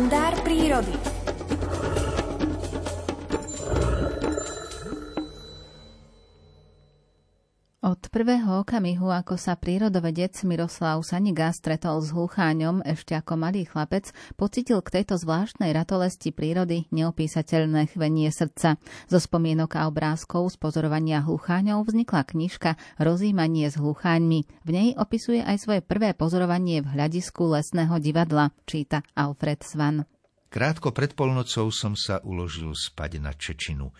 kalendár prírody. Prvého okamihu, ako sa prírodovedec Miroslav Saniga stretol s hlucháňom ešte ako malý chlapec, pocitil k tejto zvláštnej ratolesti prírody neopísateľné chvenie srdca. Zo spomienok a obrázkov z pozorovania hlucháňov vznikla knižka Rozímanie s hlucháňmi. V nej opisuje aj svoje prvé pozorovanie v hľadisku lesného divadla, číta Alfred Svan. Krátko pred polnocou som sa uložil spať na Čečinu.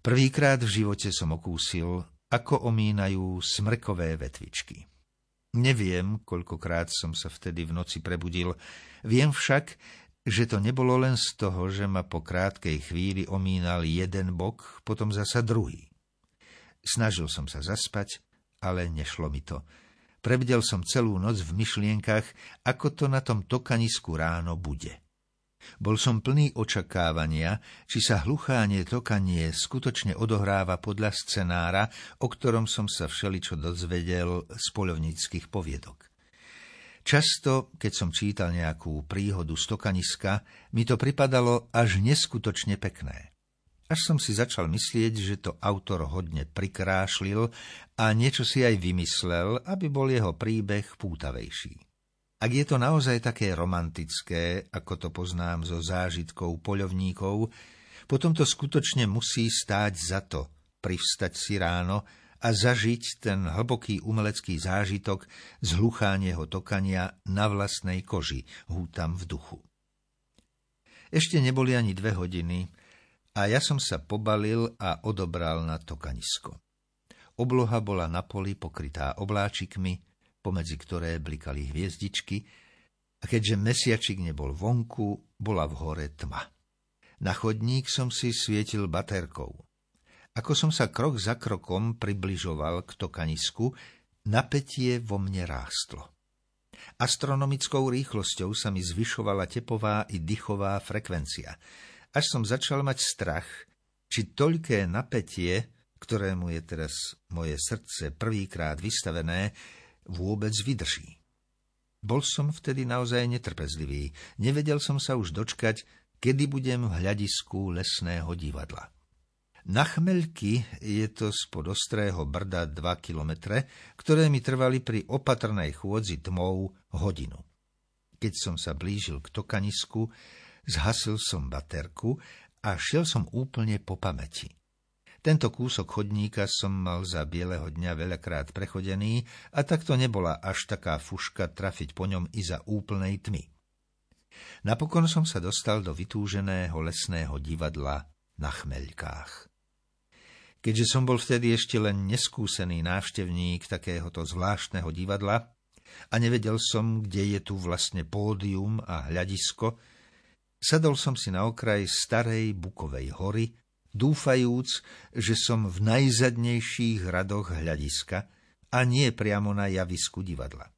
Prvýkrát v živote som okúsil ako omínajú smrkové vetvičky. Neviem, koľkokrát som sa vtedy v noci prebudil, viem však, že to nebolo len z toho, že ma po krátkej chvíli omínal jeden bok, potom zasa druhý. Snažil som sa zaspať, ale nešlo mi to. Prebdel som celú noc v myšlienkach, ako to na tom tokanisku ráno bude. Bol som plný očakávania, či sa hluchánie tokanie skutočne odohráva podľa scenára, o ktorom som sa všeličo dozvedel z polovníckých poviedok. Často, keď som čítal nejakú príhodu z tokaniska, mi to pripadalo až neskutočne pekné. Až som si začal myslieť, že to autor hodne prikrášlil a niečo si aj vymyslel, aby bol jeho príbeh pútavejší. Ak je to naozaj také romantické, ako to poznám zo zážitkov poľovníkov, potom to skutočne musí stáť za to, privstať si ráno a zažiť ten hlboký umelecký zážitok z hluchánieho tokania na vlastnej koži, hútam v duchu. Ešte neboli ani dve hodiny a ja som sa pobalil a odobral na tokanisko. Obloha bola na poli pokrytá obláčikmi, pomedzi ktoré blikali hviezdičky, a keďže mesiačik nebol vonku, bola v hore tma. Na chodník som si svietil baterkou. Ako som sa krok za krokom približoval k tokanisku, napätie vo mne rástlo. Astronomickou rýchlosťou sa mi zvyšovala tepová i dychová frekvencia, až som začal mať strach, či toľké napätie, ktorému je teraz moje srdce prvýkrát vystavené, vôbec vydrží. Bol som vtedy naozaj netrpezlivý. Nevedel som sa už dočkať, kedy budem v hľadisku lesného divadla. Na chmeľky je to spod ostrého brda 2 kilometre, ktoré mi trvali pri opatrnej chôdzi tmou hodinu. Keď som sa blížil k tokanisku, zhasil som baterku a šiel som úplne po pamäti. Tento kúsok chodníka som mal za bieleho dňa veľakrát prechodený a takto nebola až taká fuška trafiť po ňom i za úplnej tmy. Napokon som sa dostal do vytúženého lesného divadla na chmeľkách. Keďže som bol vtedy ešte len neskúsený návštevník takéhoto zvláštneho divadla a nevedel som, kde je tu vlastne pódium a hľadisko, sadol som si na okraj starej bukovej hory dúfajúc, že som v najzadnejších radoch hľadiska a nie priamo na javisku divadla.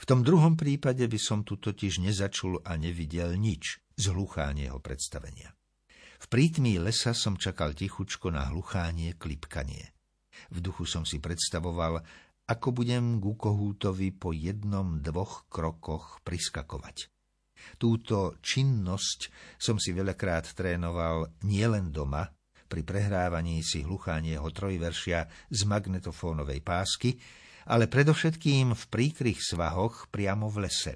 V tom druhom prípade by som tu totiž nezačul a nevidel nič z hluchánieho predstavenia. V prítmí lesa som čakal tichučko na hluchánie klipkanie. V duchu som si predstavoval, ako budem ku kohútovi po jednom, dvoch krokoch priskakovať. Túto činnosť som si veľakrát trénoval nielen doma, pri prehrávaní si hluchánieho trojveršia z magnetofónovej pásky, ale predovšetkým v príkrych svahoch priamo v lese.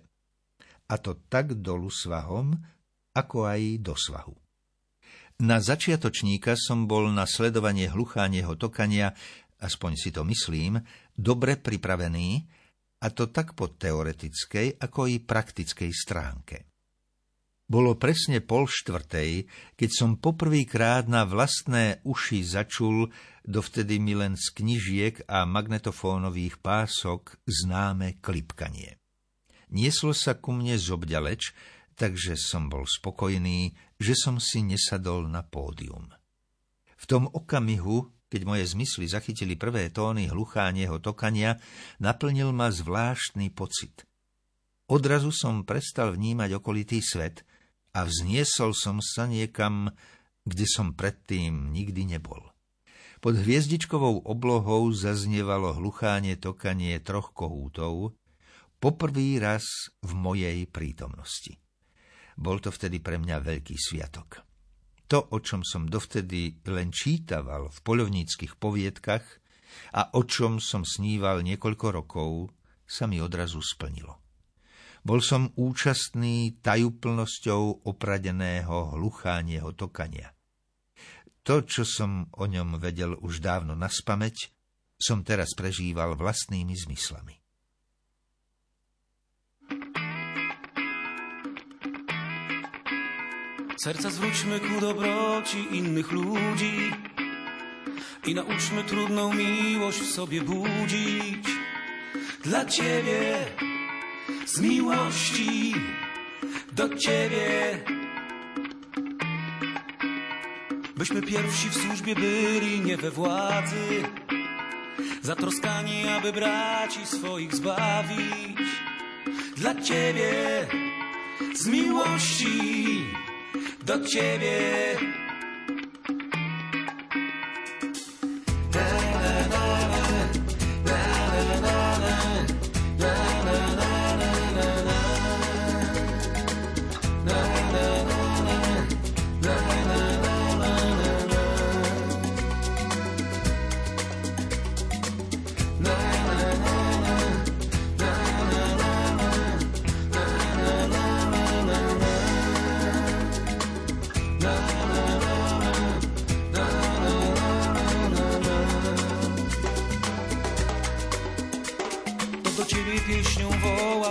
A to tak dolu svahom, ako aj do svahu. Na začiatočníka som bol na sledovanie hluchánieho tokania, aspoň si to myslím, dobre pripravený, a to tak po teoretickej, ako i praktickej stránke. Bolo presne pol štvrtej, keď som poprvýkrát na vlastné uši začul dovtedy mi len z knižiek a magnetofónových pások známe klipkanie. Nieslo sa ku mne zobďaleč, takže som bol spokojný, že som si nesadol na pódium. V tom okamihu keď moje zmysly zachytili prvé tóny hluchánieho tokania, naplnil ma zvláštny pocit. Odrazu som prestal vnímať okolitý svet a vzniesol som sa niekam, kde som predtým nikdy nebol. Pod hviezdičkovou oblohou zaznievalo hluchánie tokanie troch kohútov, poprvý raz v mojej prítomnosti. Bol to vtedy pre mňa veľký sviatok. To, o čom som dovtedy len čítaval v polovníckých poviedkach a o čom som sníval niekoľko rokov, sa mi odrazu splnilo. Bol som účastný tajúplnosťou opradeného hluchánieho tokania. To, čo som o ňom vedel už dávno naspameť, som teraz prežíval vlastnými zmyslami. Serca zwróćmy ku dobroci innych ludzi i nauczmy trudną miłość w sobie budzić. Dla Ciebie, z miłości do Ciebie. Byśmy pierwsi w służbie byli, nie we władzy, zatroskani, aby braci swoich zbawić. Dla Ciebie, z miłości do ciebie.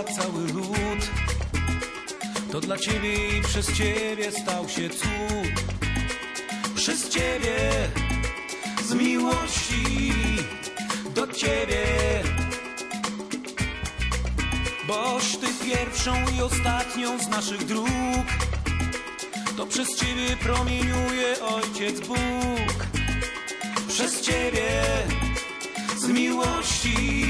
Cały lud. To dla ciebie i przez ciebie stał się cud. Przez ciebie, z miłości do ciebie. Boś ty pierwszą i ostatnią z naszych dróg. To przez ciebie promieniuje Ojciec Bóg. Przez ciebie, z miłości